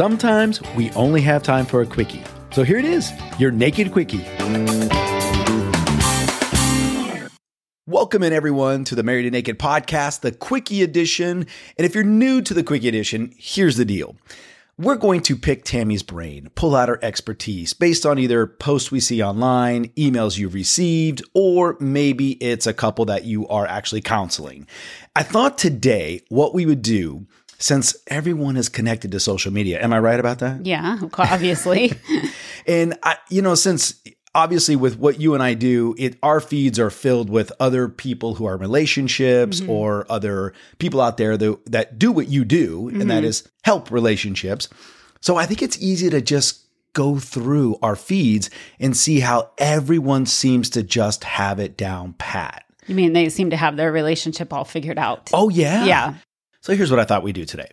sometimes we only have time for a quickie. So here it is your naked quickie. Welcome in everyone to the Married and Naked podcast, the quickie edition. And if you're new to the quickie edition, here's the deal. We're going to pick Tammy's brain, pull out her expertise based on either posts we see online, emails you've received, or maybe it's a couple that you are actually counseling. I thought today what we would do since everyone is connected to social media. Am I right about that? Yeah, obviously. and I, you know, since obviously with what you and I do, it our feeds are filled with other people who are relationships mm-hmm. or other people out there that, that do what you do, mm-hmm. and that mm-hmm. help relationships. So I think it's easy to just go through our feeds and see how everyone seems to just have it down pat. You mean they seem to have their relationship all figured out? Oh, yeah. Yeah. So here's what I thought we'd do today.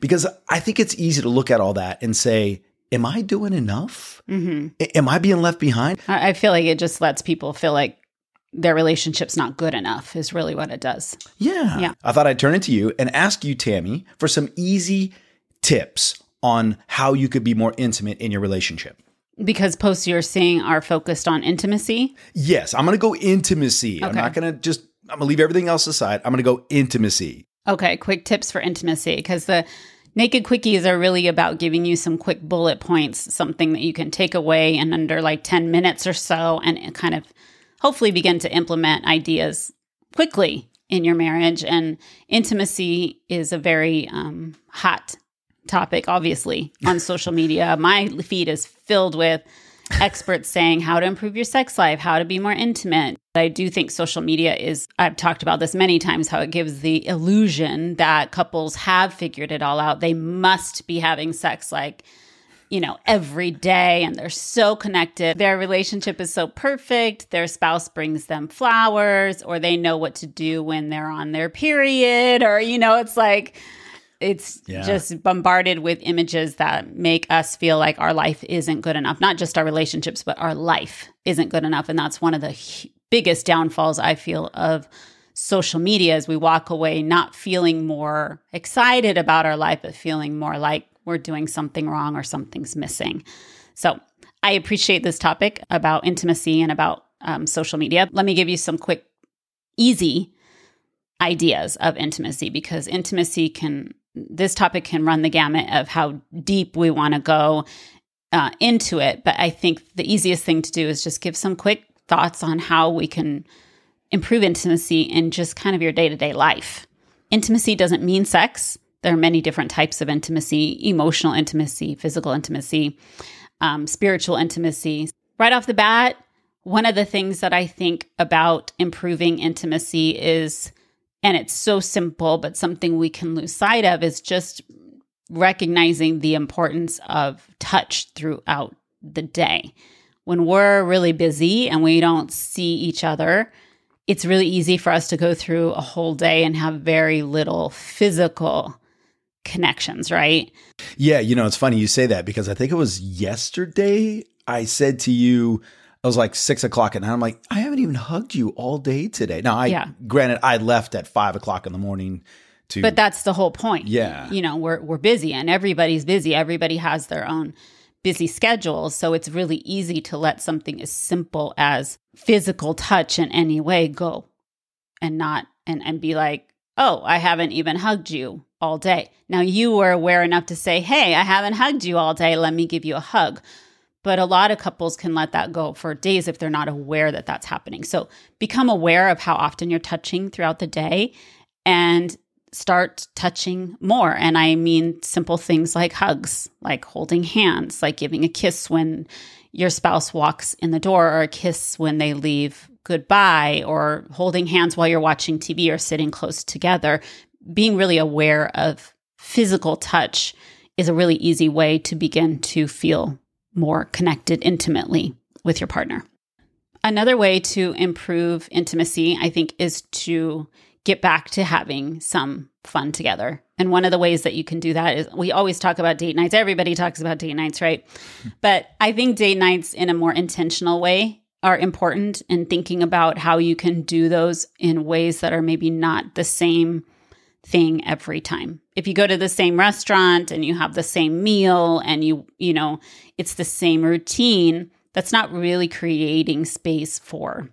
Because I think it's easy to look at all that and say, am I doing enough? Mm-hmm. Am I being left behind? I feel like it just lets people feel like their relationship's not good enough, is really what it does. Yeah. Yeah. I thought I'd turn it to you and ask you, Tammy, for some easy tips on how you could be more intimate in your relationship. Because posts you're seeing are focused on intimacy? Yes, I'm going to go intimacy. Okay. I'm not going to just, I'm going to leave everything else aside. I'm going to go intimacy. Okay, quick tips for intimacy because the Naked Quickies are really about giving you some quick bullet points, something that you can take away in under like 10 minutes or so and kind of hopefully begin to implement ideas quickly in your marriage. And intimacy is a very um, hot topic, obviously, on social media. My feed is filled with experts saying how to improve your sex life, how to be more intimate. I do think social media is, I've talked about this many times, how it gives the illusion that couples have figured it all out. They must be having sex like, you know, every day and they're so connected. Their relationship is so perfect. Their spouse brings them flowers or they know what to do when they're on their period or, you know, it's like, it's yeah. just bombarded with images that make us feel like our life isn't good enough. Not just our relationships, but our life isn't good enough. And that's one of the biggest downfalls I feel of social media as we walk away not feeling more excited about our life, but feeling more like we're doing something wrong or something's missing. So I appreciate this topic about intimacy and about um, social media. Let me give you some quick, easy ideas of intimacy because intimacy can this topic can run the gamut of how deep we want to go uh, into it. But I think the easiest thing to do is just give some quick thoughts on how we can improve intimacy in just kind of your day to day life. Intimacy doesn't mean sex. There are many different types of intimacy emotional intimacy, physical intimacy, um, spiritual intimacy. Right off the bat, one of the things that I think about improving intimacy is and it's so simple, but something we can lose sight of is just recognizing the importance of touch throughout the day. When we're really busy and we don't see each other, it's really easy for us to go through a whole day and have very little physical connections, right? Yeah, you know, it's funny you say that because I think it was yesterday I said to you, it was like six o'clock at night. I'm like, I haven't even hugged you all day today. Now, I yeah. granted I left at five o'clock in the morning to, but that's the whole point. Yeah, you know, we're we're busy and everybody's busy. Everybody has their own busy schedules, so it's really easy to let something as simple as physical touch in any way go, and not and and be like, oh, I haven't even hugged you all day. Now you were aware enough to say, hey, I haven't hugged you all day. Let me give you a hug. But a lot of couples can let that go for days if they're not aware that that's happening. So become aware of how often you're touching throughout the day and start touching more. And I mean simple things like hugs, like holding hands, like giving a kiss when your spouse walks in the door, or a kiss when they leave goodbye, or holding hands while you're watching TV or sitting close together. Being really aware of physical touch is a really easy way to begin to feel more connected intimately with your partner. Another way to improve intimacy, I think, is to get back to having some fun together. And one of the ways that you can do that is we always talk about date nights. Everybody talks about date nights, right? but I think date nights in a more intentional way are important in thinking about how you can do those in ways that are maybe not the same thing every time. if you go to the same restaurant and you have the same meal and you, you know, it's the same routine, that's not really creating space for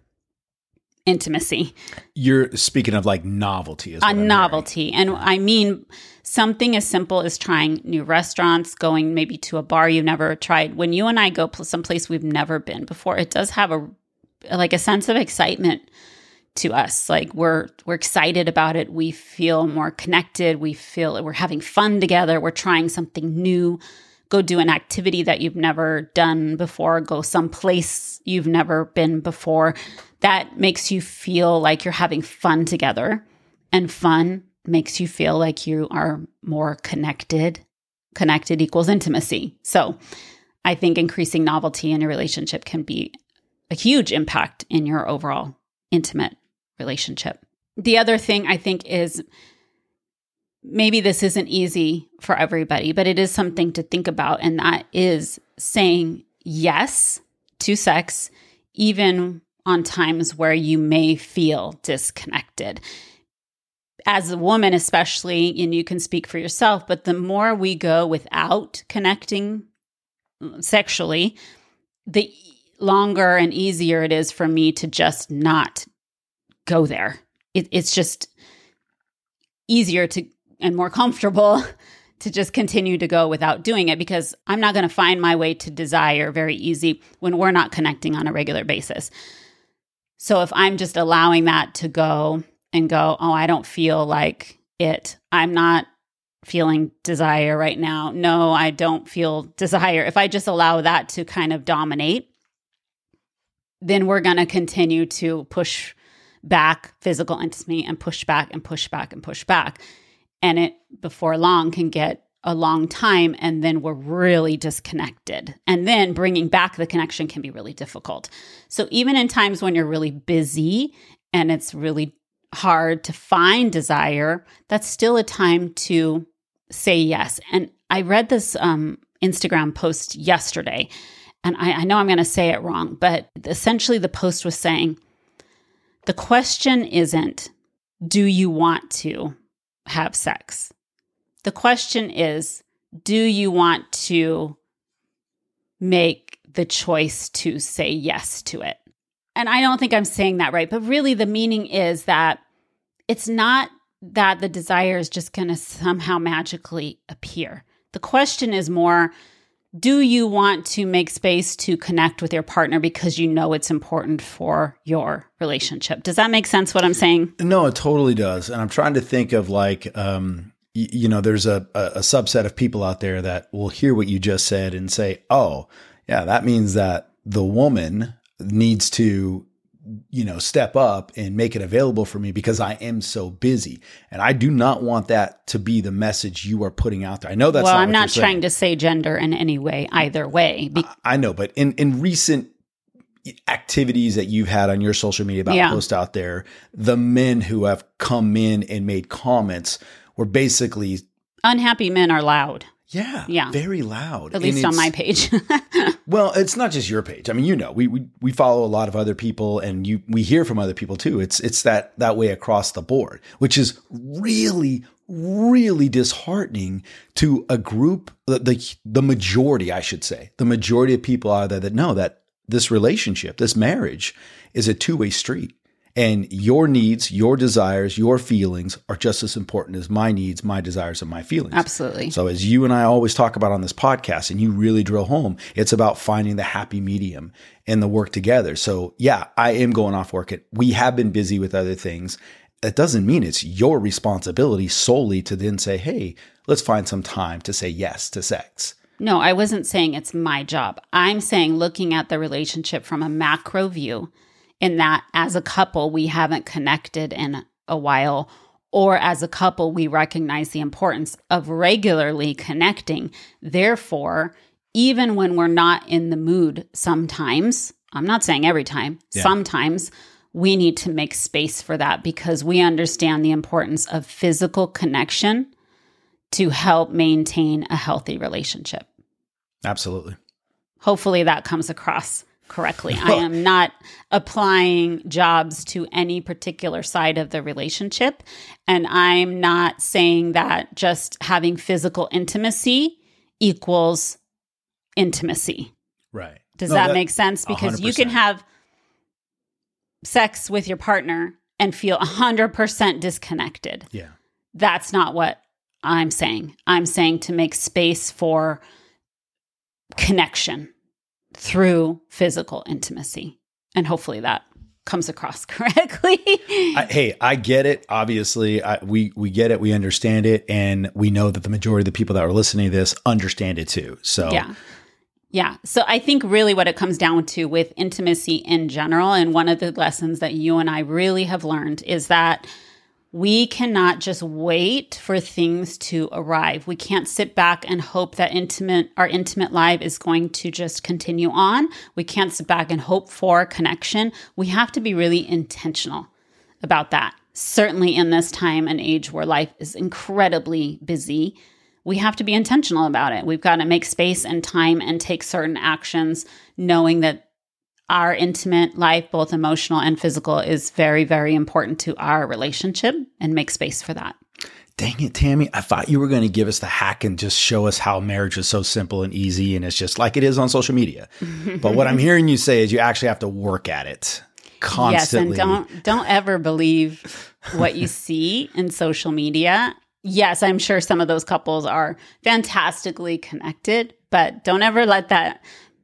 intimacy. You're speaking of like novelty, as a novelty, and I mean something as simple as trying new restaurants, going maybe to a bar you've never tried. When you and I go someplace we've never been before, it does have a like a sense of excitement to us. Like we're we're excited about it. We feel more connected. We feel we're having fun together. We're trying something new go do an activity that you've never done before, go someplace you've never been before. That makes you feel like you're having fun together. And fun makes you feel like you are more connected. Connected equals intimacy. So I think increasing novelty in a relationship can be a huge impact in your overall intimate relationship. The other thing I think is maybe this isn't easy for everybody, but it is something to think about. And that is saying yes to sex, even on times where you may feel disconnected. As a woman, especially, and you can speak for yourself, but the more we go without connecting sexually, the longer and easier it is for me to just not go there. It, it's just easier to and more comfortable to just continue to go without doing it because I'm not going to find my way to desire very easy when we're not connecting on a regular basis. So if I'm just allowing that to go and go, oh, I don't feel like it, I'm not feeling desire right now. No, I don't feel desire. If I just allow that to kind of dominate, then we're going to continue to push back physical intimacy and push back and push back and push back and it before long can get a long time and then we're really disconnected. And then bringing back the connection can be really difficult. So even in times when you're really busy and it's really hard to find desire, that's still a time to say yes. And I read this um, Instagram post yesterday, and I, I know I'm going to say it wrong, but essentially the post was saying the question isn't, do you want to? have sex. The question is do you want to make the choice to say yes to it? And I don't think I'm saying that right, but really the meaning is that it's not that the desire is just going to somehow magically appear. The question is more do you want to make space to connect with your partner because you know it's important for your relationship? Does that make sense what I'm saying? No, it totally does. And I'm trying to think of like, um, y- you know, there's a, a, a subset of people out there that will hear what you just said and say, oh, yeah, that means that the woman needs to you know, step up and make it available for me because I am so busy. And I do not want that to be the message you are putting out there. I know that's well, not I'm not trying saying. to say gender in any way, either way. Be- I know, but in, in recent activities that you've had on your social media about Yeah. post out there, the men who have come in and made comments were basically, Unhappy men are loud, yeah, Yeah. very loud. at least on my page. Well, it's not just your page. I mean, you know, we, we we follow a lot of other people, and you we hear from other people too. It's it's that that way across the board, which is really really disheartening to a group the the, the majority, I should say, the majority of people out there that know that this relationship, this marriage, is a two way street. And your needs, your desires, your feelings are just as important as my needs, my desires, and my feelings. Absolutely. So, as you and I always talk about on this podcast, and you really drill home, it's about finding the happy medium and the work together. So, yeah, I am going off work. It- We have been busy with other things. That doesn't mean it's your responsibility solely to then say, hey, let's find some time to say yes to sex. No, I wasn't saying it's my job. I'm saying looking at the relationship from a macro view, in that as a couple, we haven't connected in a while, or as a couple, we recognize the importance of regularly connecting. Therefore, even when we're not in the mood, sometimes, I'm not saying every time, Yeah. sometimes we need to make space for that because we understand the importance of physical connection to help maintain a healthy relationship Absolutely. hopefully that comes across correctly. I am not applying jobs to any particular side of the relationship. And I'm not saying that just having physical intimacy equals intimacy. Right. Does No, that, that- make sense? Because you can have sex with your partner and feel 100% disconnected. Yeah. That's not what I'm saying. I'm saying to make space for connection through physical intimacy. And hopefully that comes across correctly. I, hey, I get it. Obviously, I, we we get it. We understand it, and we know that the majority of the people that are listening to this understand it too. So Yeah. Yeah. So I think really what it comes down to with intimacy in general, and one of the lessons that you and I really have learned is that we cannot just wait for things to arrive. We can't sit back and hope that intimate our intimate life is going to just continue on. We can't sit back and hope for connection. We have to be really intentional about that. Certainly in this time and age where life is incredibly busy, we have to be intentional about it. We've got to make space and time and take certain actions, knowing that our intimate life, both emotional and physical, is very, very important to our relationship and make space for that. Dang it, Tammy. I thought you were going to give us the hack and just show us how marriage is so simple and easy and it's just like it is on social media. but what I'm hearing you say is you actually have to work at it constantly. Yes, and don't don't ever believe what you see in social media. Yes, I'm sure some of those couples are fantastically connected, but don't ever let that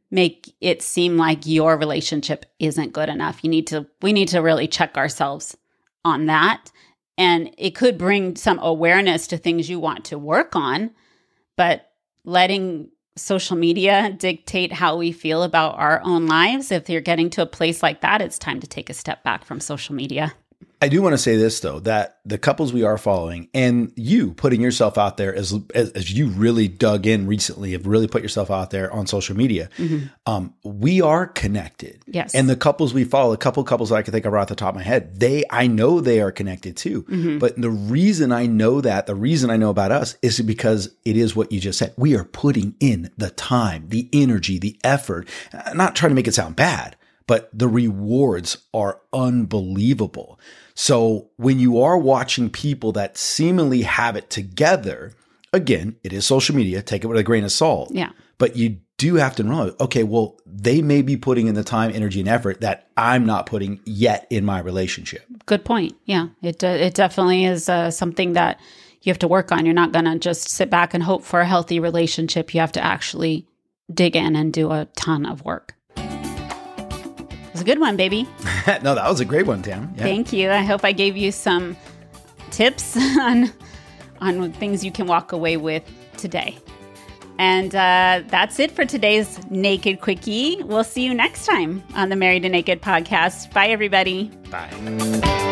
make it seem like your relationship isn't good enough. You need to we need to really check ourselves on that. And it could bring some awareness to things you want to work on, but letting social media dictate how we feel about our own lives, if you're getting to a place like that, it's time to take a step back from social media. I do want to say this though that the couples we are following and you putting yourself out there as as, as you really dug in recently have really put yourself out there on social media. Um, we are connected. Yes. And the couples we follow, a couple couples I can think of right off the top of my head, they I know they are connected too. But the reason I know that, the reason I know about us is because it is what you just said. We are putting in the time, the energy, the effort. I'm not trying to make it sound bad, but the rewards are unbelievable. So when you are watching people that seemingly have it together, again, it is social media, take it with a grain of salt. Yeah. But you do have to know, okay, well, they may be putting in the time, energy, and effort that I'm not putting yet in my relationship. Good point. Yeah, it uh, it definitely is uh, something that you have to work on. You're not going to just sit back and hope for a healthy relationship. You have to actually dig in and do a ton of work. Was a good one, baby. no, that was a great one, Tam. Yeah. Thank you. I hope I gave you some tips on on things you can walk away with today. And uh, that's it for today's Naked Quickie. We'll see you next time on the Married and Naked podcast. Bye, everybody. Bye.